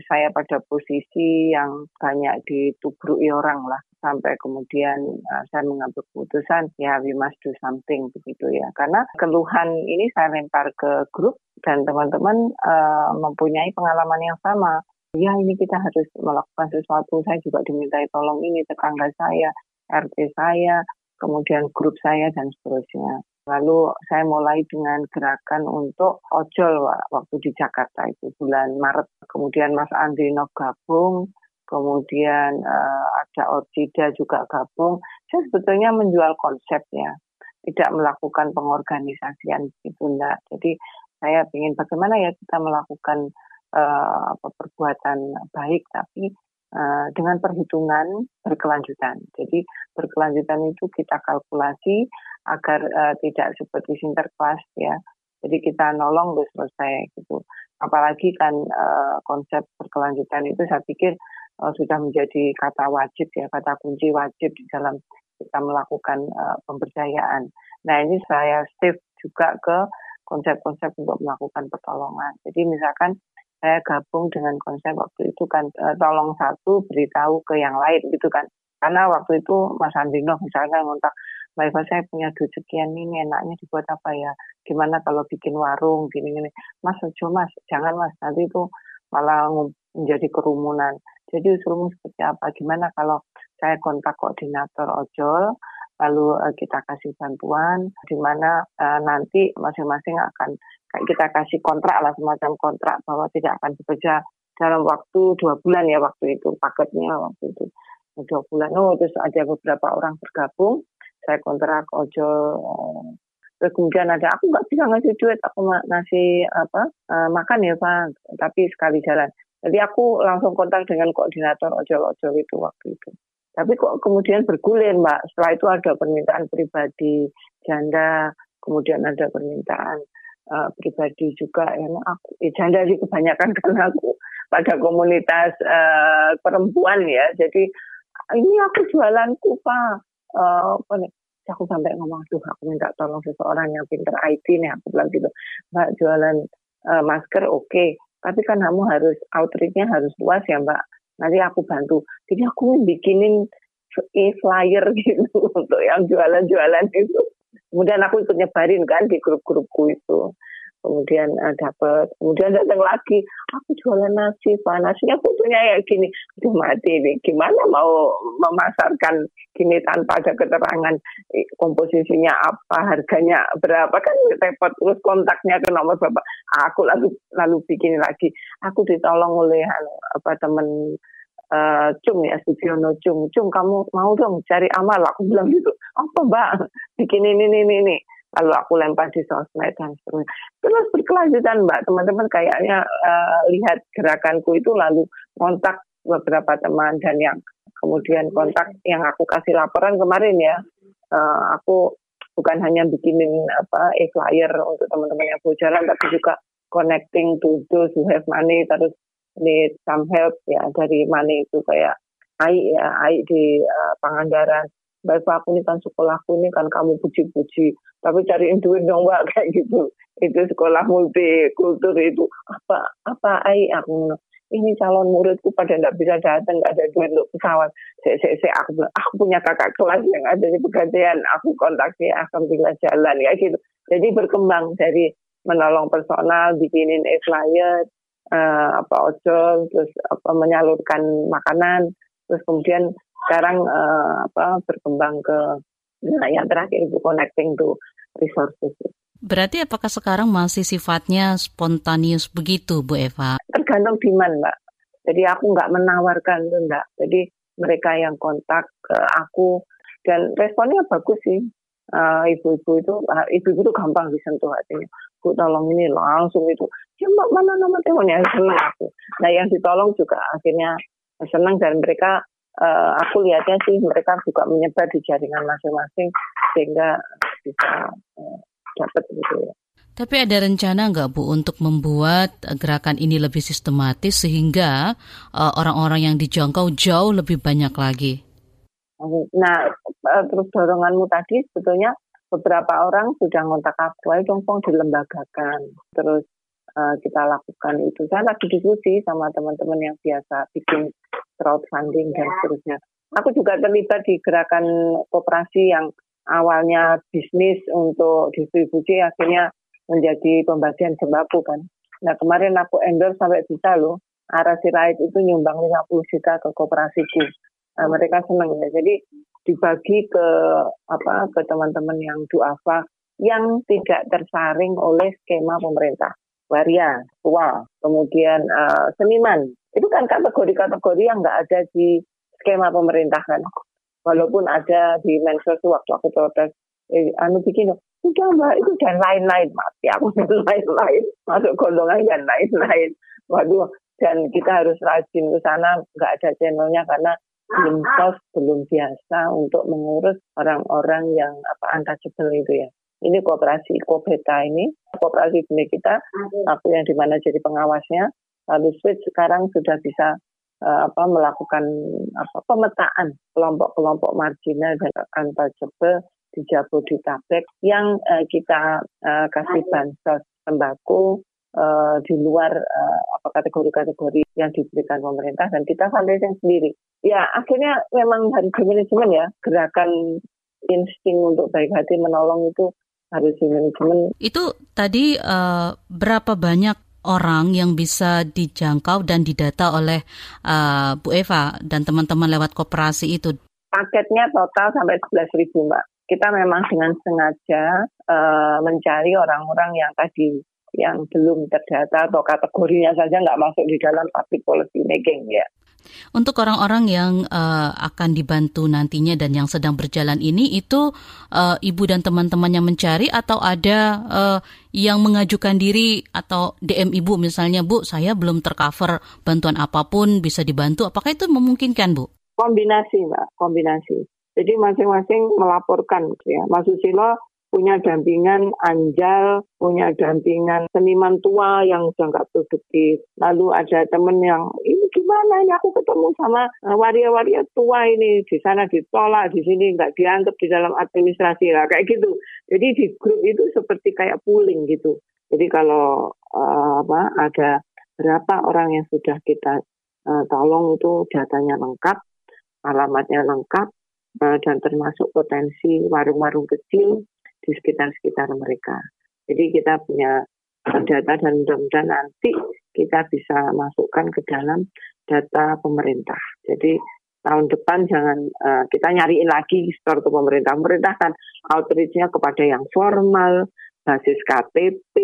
K: saya pada posisi yang banyak ditubrui orang lah. Sampai kemudian uh, saya mengambil keputusan ya we must do something begitu ya. Karena keluhan ini saya lempar ke grup dan teman-teman uh, mempunyai pengalaman yang sama. Ya ini kita harus melakukan sesuatu. Saya juga dimintai tolong ini tetangga saya, RT saya, kemudian grup saya dan seterusnya. Lalu saya mulai dengan gerakan untuk ojol waktu di Jakarta itu bulan Maret. Kemudian Mas Andrino gabung, kemudian uh, ada Orchida juga gabung. Saya sebetulnya menjual konsepnya, tidak melakukan pengorganisasian itu enggak. Jadi saya ingin bagaimana ya kita melakukan uh, perbuatan baik tapi uh, dengan perhitungan berkelanjutan. Jadi berkelanjutan itu kita kalkulasi agar uh, tidak seperti sinterklas ya. Jadi kita nolong terus selesai gitu. Apalagi kan uh, konsep berkelanjutan itu saya pikir uh, sudah menjadi kata wajib ya, kata kunci wajib di dalam kita melakukan uh, pemberdayaan. Nah ini saya save juga ke konsep-konsep untuk melakukan pertolongan. Jadi misalkan saya gabung dengan konsep waktu itu kan tolong satu beritahu ke yang lain gitu kan. Karena waktu itu Mas Andino misalnya ngontak Mbak Eva saya punya duit sekian ini enaknya dibuat apa ya? Gimana kalau bikin warung gini-gini? Mas ojo mas, jangan mas nanti itu malah menjadi kerumunan. Jadi usulmu seperti apa? Gimana kalau saya kontak koordinator ojol, lalu uh, kita kasih bantuan, di mana uh, nanti masing-masing akan kita kasih kontrak lah semacam kontrak bahwa tidak akan bekerja dalam waktu dua bulan ya waktu itu paketnya waktu itu dua bulan. Oh terus ada beberapa orang bergabung. Saya kontrak ojol terus kemudian ada aku nggak bisa ngasih duit aku ngasih apa uh, makan ya pak tapi sekali jalan. Jadi aku langsung kontak dengan koordinator ojol-ojol itu waktu itu. Tapi kok kemudian bergulir mbak? Setelah itu ada permintaan pribadi janda kemudian ada permintaan uh, pribadi juga ya aku eh, janda sih kebanyakan karena aku pada komunitas uh, perempuan ya. Jadi ini aku jualanku pak. Uh, aku sampai ngomong tuh aku minta tolong seseorang yang pinter IT nih aku bilang gitu. Mbak jualan uh, masker oke. Okay. tapi kan kamu harus outreachnya harus luas ya mbak. Nanti aku bantu. Jadi aku bikinin e-flyer gitu untuk yang jualan-jualan itu. Kemudian aku ikut nyebarin kan di grup-grupku itu kemudian uh, dapat kemudian datang lagi aku jualan nasi pak. Nasinya fotonya ya gini. Itu mati nih gimana mau memasarkan gini tanpa ada keterangan? Komposisinya apa harganya berapa? Kan repot terus kontaknya ke nomor bapak. Aku lalu lalu bikin lagi. Aku ditolong oleh anu, apa temen uh, Cung ya Sugiono Cung Cung kamu mau dong cari amal? Aku bilang gitu. Apa mbak? Bikin ini ini ini lalu aku lempar di sosmed dan seterusnya. Terus berkelanjutan Mbak, teman-teman kayaknya uh, lihat gerakanku itu lalu kontak beberapa teman dan yang kemudian kontak yang aku kasih laporan kemarin ya, uh, aku bukan hanya bikinin apa e-flyer untuk teman-teman yang jalan tapi juga connecting to those who have money terus need some help ya dari money itu kayak AI ya AI di uh, Pangandaran baik aku ini kan sekolahku ini kan kamu puji-puji. Tapi cariin duit dong mbak kayak gitu. Itu sekolah multikultur itu. Apa apa ai aku ini calon muridku pada nggak bisa datang nggak ada duit untuk pesawat. Saya saya saya aku aku punya kakak kelas yang ada di pegadaian. Aku kontak akan bila jalan ya gitu. Jadi berkembang dari menolong personal bikinin e-flyer uh, apa ojol terus apa menyalurkan makanan terus kemudian sekarang uh, apa berkembang ke nah yang terakhir itu connecting to resources.
D: Berarti apakah sekarang masih sifatnya spontanius begitu, Bu Eva?
K: Tergantung demand, Mbak. Jadi aku nggak menawarkan itu enggak. Jadi mereka yang kontak ke aku dan responnya bagus sih. Uh, ibu-ibu itu, ibu-ibu itu gampang disentuh hatinya. Bu tolong ini langsung itu. Ya mbak mana nama teleponnya senang aku. Nah yang ditolong juga akhirnya senang dan mereka uh, aku lihatnya sih mereka juga menyebar di jaringan masing-masing sehingga bisa uh, dapat gitu ya.
D: Tapi ada rencana nggak Bu untuk membuat gerakan ini lebih sistematis sehingga eh, orang-orang uh, yang dijangkau jauh lebih banyak lagi?
K: Nah, terus doronganmu tadi sebetulnya beberapa orang sudah ngontak aku, ayo dong dilembagakan. Terus uh, kita lakukan itu. Saya lagi diskusi sama teman-teman yang biasa bikin crowdfunding dan seterusnya. Aku juga terlibat di gerakan kooperasi yang awalnya bisnis untuk distribusi akhirnya menjadi pembagian sembako kan. Nah kemarin aku endorse sampai bisa loh. Arah Sirait itu nyumbang 50 juta ke kooperasiku. Nah, mereka senang ya. Jadi dibagi ke apa ke teman-teman yang duafa yang tidak tersaring oleh skema pemerintah. Waria, tua, kemudian uh, seniman. Itu kan kategori-kategori yang nggak ada di skema pemerintah kan. Walaupun ada di mensos waktu aku protes, eh, anu bikin udah mbak itu dan lain-lain mati aku dan lain-lain masuk golongan dan lain-lain. Waduh dan kita harus rajin ke sana nggak ada channelnya karena belum sos belum biasa untuk mengurus orang-orang yang apa untouchable itu ya. Ini kooperasi Kobeta ini kooperasi benih kita aku yang di mana jadi pengawasnya lalu switch sekarang sudah bisa uh, apa melakukan apa pemetaan kelompok-kelompok marginal dan untouchable di Jabodetabek yang uh, kita uh, kasih bansos sembako uh, di luar uh, kategori-kategori yang diberikan pemerintah dan kita fundraising sendiri. Ya akhirnya memang harus manajemen ya gerakan insting untuk baik hati menolong itu harus manajemen.
D: Itu tadi uh, berapa banyak orang yang bisa dijangkau dan didata oleh uh, Bu Eva dan teman-teman lewat koperasi itu?
K: Paketnya total sampai 11 ribu Mbak kita memang dengan sengaja uh, mencari orang-orang yang tadi yang belum terdata atau kategorinya saja nggak masuk di dalam public policy making ya.
D: Untuk orang-orang yang uh, akan dibantu nantinya dan yang sedang berjalan ini itu uh, ibu dan teman-temannya mencari atau ada uh, yang mengajukan diri atau DM ibu misalnya bu saya belum tercover bantuan apa pun bisa dibantu apakah itu memungkinkan bu?
K: Kombinasi mbak kombinasi. Jadi masing-masing melaporkan ya. Mas punya dampingan anjal, punya dampingan seniman tua yang sudah nggak produktif. Lalu ada temen yang gimana ini aku ketemu sama eh, waria-waria tua ini di sana ditolak, di sini nggak dianggap di dalam administrasi lah kayak gitu. Jadi di grup itu seperti kayak pooling gitu. Jadi kalau uh, apa ada berapa orang yang sudah kita uh, tolong itu datanya lengkap, alamatnya lengkap, uh, dan termasuk potensi warung-warung kecil di sekitar-sekitar mereka. Jadi kita punya data dan mudah-mudahan nanti kita bisa masukkan ke dalam data pemerintah. Jadi tahun depan jangan uh, kita nyariin lagi store ke pemerintah. Pemerintah kan outreach-nya kepada yang formal, basis KTP,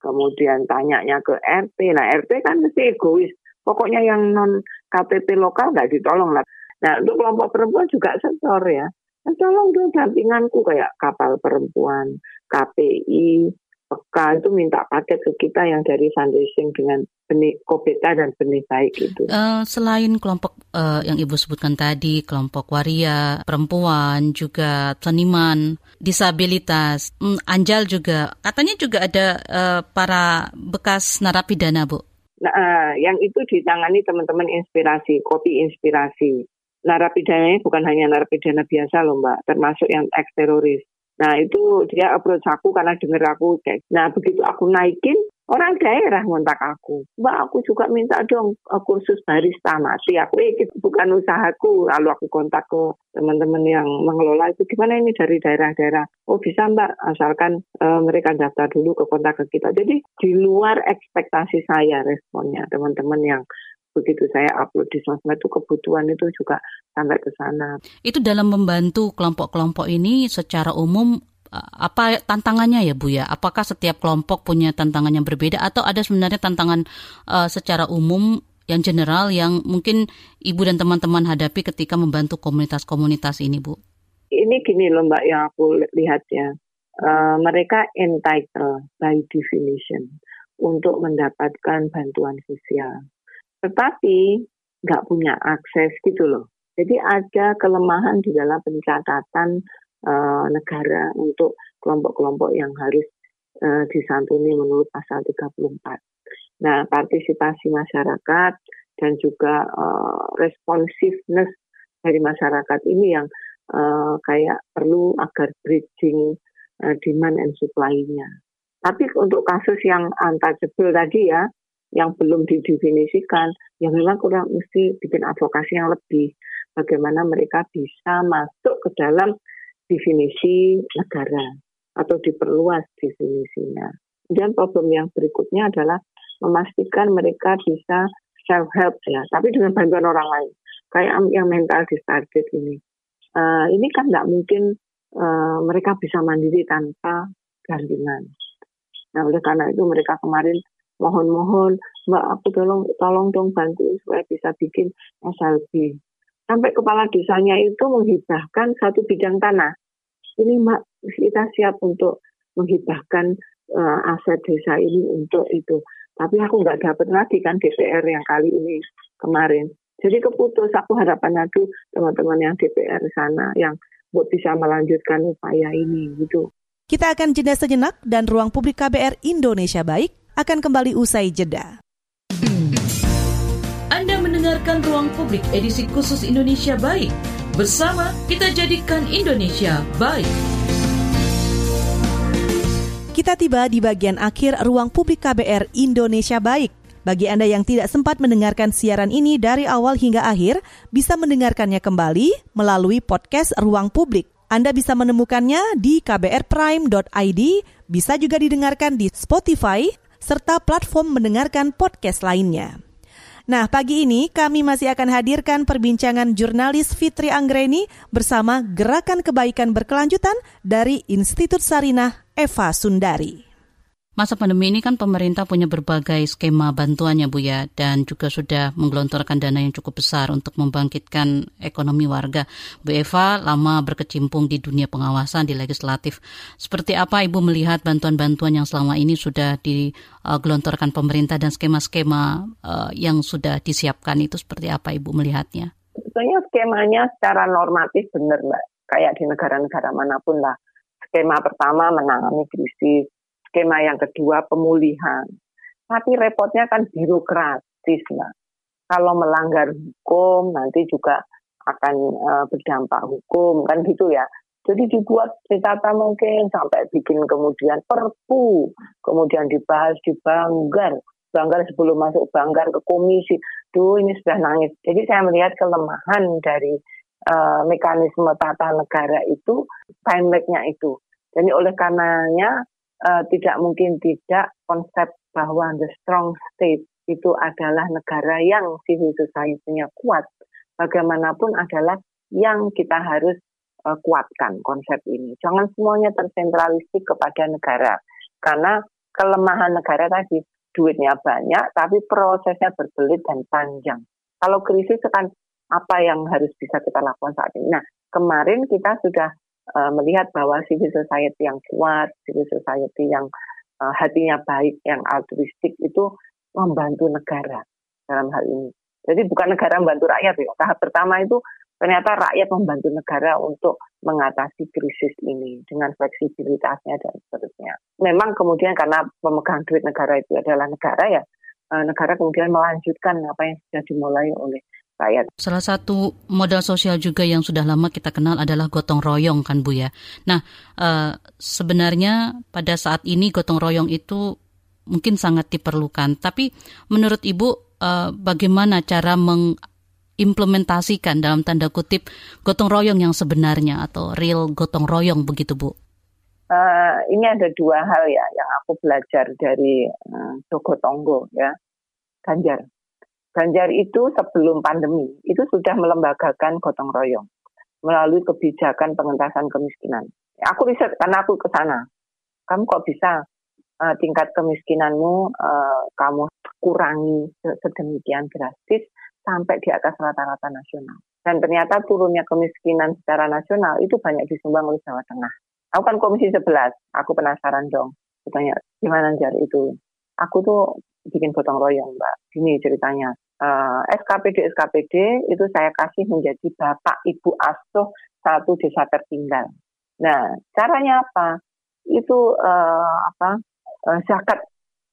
K: kemudian tanyanya ke RT. Nah RT kan mesti egois. Pokoknya yang non KTP lokal nggak ditolong lah. Nah, untuk kelompok perempuan juga sensor ya. Nah, tolong dong dampinganku kayak kapal perempuan, KPI, PK itu minta paket ke kita yang dari fundraising dengan benih kobeta dan benih baik itu.
D: Uh, selain kelompok uh, yang ibu sebutkan tadi, kelompok waria, perempuan, juga seniman, disabilitas, um, Anjal juga, katanya juga ada uh, para bekas narapidana, bu.
K: Nah, uh, yang itu ditangani teman-teman inspirasi, kopi inspirasi narapidana bukan hanya narapidana biasa loh mbak, termasuk yang ex teroris. Nah itu dia approach aku karena denger aku kayak. Nah begitu aku naikin orang daerah ngontak aku, mbak aku juga minta dong eh, kursus barista mati. Aku eh itu bukan usahaku. Lalu aku kontak ke teman-teman yang mengelola itu gimana ini dari daerah-daerah. Oh bisa mbak asalkan uh, mereka daftar dulu ke kontak ke kita. Jadi di luar ekspektasi saya responnya teman-teman yang begitu saya upload di sosmed itu kebutuhan itu juga sampai ke sana.
D: Itu dalam membantu kelompok-kelompok ini secara umum apa tantangannya ya Bu ya? Apakah setiap kelompok punya tantangan yang berbeda atau ada sebenarnya tantangan uh, secara umum yang general yang mungkin ibu dan teman-teman hadapi ketika membantu komunitas-komunitas ini, Bu?
K: Ini gini loh Mbak yang aku lihat ya. Uh, mereka entitled by definition untuk mendapatkan bantuan sosial. Tetapi nggak punya akses gitu loh. Jadi ada kelemahan di dalam pencatatan uh, negara untuk kelompok-kelompok yang harus uh, disantuni menurut pasal 34. Nah, partisipasi masyarakat dan juga uh, responsiveness dari masyarakat ini yang uh, kayak perlu agar bridging uh, demand and supply-nya. Tapi untuk kasus yang untouchable tadi ya, yang belum didefinisikan, ya memang kurang mesti bikin advokasi yang lebih. Bagaimana mereka bisa masuk ke dalam definisi negara atau diperluas definisinya. Dan problem yang berikutnya adalah memastikan mereka bisa self help ya, tapi dengan bantuan orang lain. Kayak yang mental distarget ini. Uh, ini kan nggak mungkin uh, mereka bisa mandiri tanpa gantian. Nah, oleh karena itu mereka kemarin mohon-mohon, Mbak aku tolong tolong dong bantu supaya bisa bikin SLB. Sampai kepala desanya itu menghibahkan satu bidang tanah. Ini Mbak kita siap untuk menghibahkan uh, aset desa ini untuk itu. Tapi aku nggak dapat lagi kan DPR yang kali ini kemarin. Jadi keputus aku harapannya tuh teman-teman yang DPR sana yang buat bisa melanjutkan upaya ini gitu.
C: Kita akan jeda sejenak dan ruang publik KBR Indonesia Baik akan kembali usai jeda.
B: Anda mendengarkan ruang publik edisi khusus Indonesia Baik. Bersama kita jadikan Indonesia baik.
C: Kita tiba di bagian akhir ruang publik KBR Indonesia Baik. Bagi Anda yang tidak sempat mendengarkan siaran ini dari awal hingga akhir, bisa mendengarkannya kembali melalui podcast Ruang Publik. Anda bisa menemukannya di kbrprime.id, bisa juga didengarkan di Spotify, serta platform mendengarkan podcast lainnya. Nah, pagi ini kami masih akan hadirkan perbincangan jurnalis Fitri Anggreni bersama Gerakan Kebaikan Berkelanjutan dari Institut Sarinah Eva Sundari.
D: Masa pandemi ini kan pemerintah punya berbagai skema bantuannya Bu ya dan juga sudah menggelontorkan dana yang cukup besar untuk membangkitkan ekonomi warga. Bu Eva lama berkecimpung di dunia pengawasan di legislatif. Seperti apa Ibu melihat bantuan-bantuan yang selama ini sudah digelontorkan pemerintah dan skema-skema uh, yang sudah disiapkan itu seperti apa Ibu melihatnya?
K: Sebetulnya skemanya secara normatif benar Mbak. Kayak di negara-negara mana pun lah. Skema pertama menangani krisis, skema yang kedua pemulihan. Tapi repotnya kan birokratis lah. Kalau melanggar hukum nanti juga akan uh, berdampak hukum kan gitu ya. Jadi dibuat ditata mungkin sampai bikin kemudian perpu, kemudian dibahas di banggar, banggar sebelum masuk banggar ke komisi. Duh ini sudah nangis. Jadi saya melihat kelemahan dari uh, mekanisme tata negara itu time lag-nya itu. Jadi oleh karenanya uh, tidak mungkin tidak konsep bahwa the strong state itu adalah negara yang civil society-nya kuat. Bagaimanapun adalah yang kita harus uh, kuatkan konsep ini. Jangan semuanya tersentralistik kepada negara. Karena kelemahan negara tadi, duitnya banyak, tapi prosesnya berbelit dan panjang. Kalau krisis kan apa yang harus bisa kita lakukan saat ini? Nah, kemarin kita sudah uh, melihat bahwa civil society yang kuat, civil society yang uh, hatinya baik, yang altruistik itu membantu negara dalam hal ini. Jadi bukan negara membantu rakyat ya. Tahap pertama itu ternyata rakyat membantu negara untuk mengatasi krisis ini dengan fleksibilitasnya dan seterusnya. Memang kemudian karena pemegang duit negara itu adalah negara ya, eh, negara kemudian melanjutkan apa yang sudah dimulai oleh rakyat.
D: Salah satu modal sosial juga yang sudah lama kita kenal adalah gotong royong kan Bu ya. Nah uh, sebenarnya pada saat ini gotong royong itu mungkin sangat diperlukan. Tapi menurut Ibu uh, bagaimana cara mengimplementasikan dalam tanda kutip gotong royong yang sebenarnya atau real gotong royong begitu Bu?
K: Uh, ini ada dua hal ya yang aku belajar dari uh, Tonggo ya, Ganjar. Ganjar itu sebelum pandemi itu sudah melembagakan gotong royong melalui kebijakan pengentasan kemiskinan. Aku riset karena aku ke sana. Kamu kok bisa uh, tingkat kemiskinanmu uh, kamu kurangi sedemikian drastis sampai di atas rata-rata nasional. Dan ternyata turunnya kemiskinan secara nasional itu banyak disumbang oleh Jawa Tengah. Aku kan komisi 11, aku penasaran dong. Tanya, gimana jar itu? Aku tuh bikin gotong royong, Mbak. Gini ceritanya. Uh, SKPD SKPD itu saya kasih menjadi bapak ibu asuh satu desa tertinggal. Nah, caranya apa? Itu uh, apa? Uh, zakat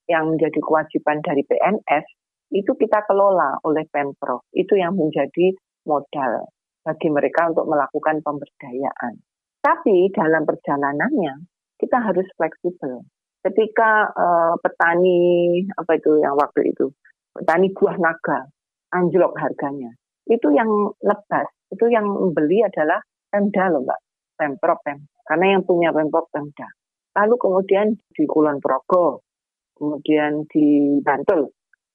K: yang menjadi kewajiban dari PNS itu kita kelola oleh Pemprov. Itu yang menjadi modal bagi mereka untuk melakukan pemberdayaan. Tapi dalam perjalanannya kita harus fleksibel. Ketika uh, petani apa itu yang waktu itu petani buah naga anjlok harganya, itu yang lebas, itu yang membeli adalah Pemda loh mbak, Pemprov Pem. Karena yang punya Pemprov Pemda. Lalu kemudian di Kulon Progo, kemudian di Bantul,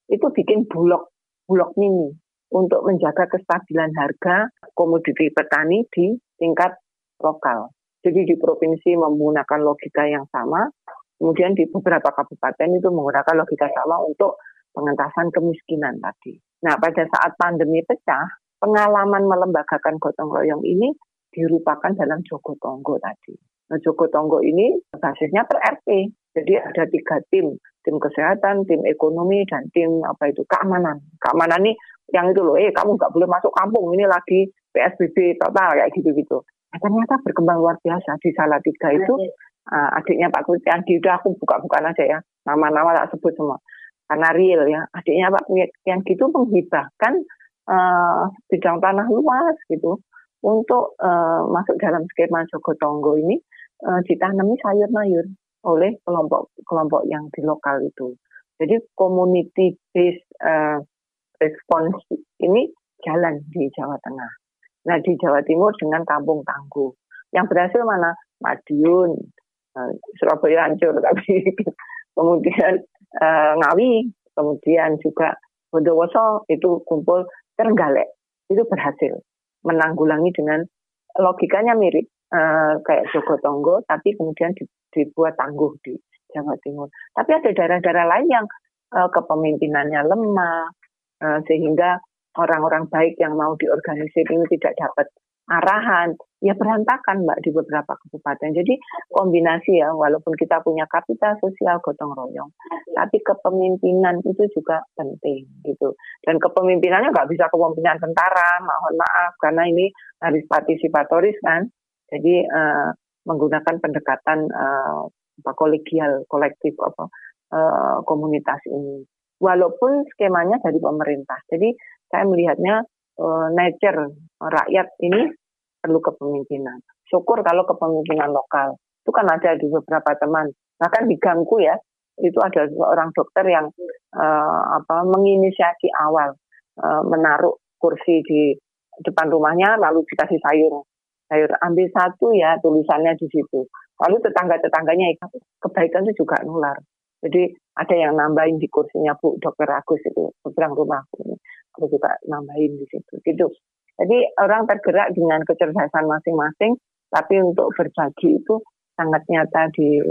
K: itu bikin bulog, bulog mini untuk menjaga kestabilan harga komoditi petani di tingkat lokal. Jadi di provinsi menggunakan logika yang sama, kemudian di beberapa kabupaten itu menggunakan logika sama untuk pengentasan kemiskinan tadi. Nah, pada saat pandemi pecah, pengalaman melembagakan gotong royong ini dirupakan dalam Joko Tonggo tadi. Nah, Joko Tonggo ini basisnya per RT. Jadi ada tiga tim, tim kesehatan, tim ekonomi, dan tim apa itu keamanan. Keamanan ini yang itu loh, eh kamu nggak boleh masuk kampung, ini lagi PSBB total kayak gitu-gitu. Nah, ternyata berkembang luar biasa di Salatiga itu uh, adiknya Pak Kutiangi, udah aku buka-bukaan aja ya, nama-nama tak sebut semua. Karena real ya, adiknya Pak Kutiangi itu menghibahkan uh, bidang tanah luas gitu untuk uh, masuk dalam skema Joko Tonggo ini uh, ditanami sayur-mayur oleh kelompok-kelompok yang di lokal itu. Jadi community based uh, response ini jalan di Jawa Tengah. Nah di Jawa Timur dengan Kampung Tangguh. Yang berhasil mana? Madiun, Surabaya hancur tapi kemudian uh, Ngawi, kemudian juga Bondowoso itu kumpul Terenggalek itu berhasil menanggulangi dengan logikanya mirip uh, kayak Joko Tonggo, tapi kemudian dibuat tangguh di Jawa Timur. Tapi ada daerah-daerah lain yang uh, kepemimpinannya lemah, uh, sehingga orang-orang baik yang mau diorganisir ini tidak dapat arahan, ya berantakan Mbak di beberapa kabupaten. Jadi kombinasi ya, walaupun kita punya kapital sosial gotong royong, tapi kepemimpinan itu juga penting gitu. Dan kepemimpinannya nggak bisa kepemimpinan tentara, mohon maaf, karena ini harus partisipatoris kan. Jadi uh, menggunakan pendekatan uh, kolegial, kolektif apa uh, komunitas ini. Walaupun skemanya dari pemerintah. Jadi saya melihatnya uh, nature rakyat ini perlu kepemimpinan. Syukur kalau kepemimpinan lokal. Itu kan ada di beberapa teman. Bahkan di Gangku ya, itu ada seorang dokter yang uh, apa menginisiasi awal uh, menaruh kursi di depan rumahnya lalu dikasih sayur sayur ambil satu ya tulisannya di situ. Lalu tetangga-tetangganya ikut kebaikan itu juga nular. Jadi ada yang nambahin di kursinya Bu Dokter Agus itu seberang rumahku ini. Aku juga nambahin di situ. Gitu. Jadi orang tergerak dengan kecerdasan masing-masing, tapi untuk berbagi itu sangat nyata di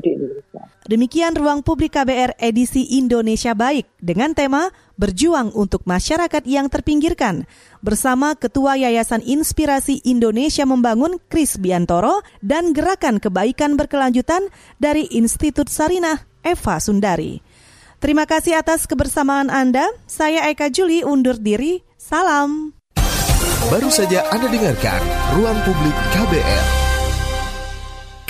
K: di Indonesia.
C: Demikian ruang publik KBR edisi Indonesia Baik dengan tema Berjuang untuk Masyarakat yang Terpinggirkan bersama Ketua Yayasan Inspirasi Indonesia Membangun Kris Biantoro dan Gerakan Kebaikan Berkelanjutan dari Institut Sarinah Eva Sundari. Terima kasih atas kebersamaan Anda. Saya Eka Juli undur diri. Salam.
L: Baru saja Anda dengarkan Ruang Publik KBR.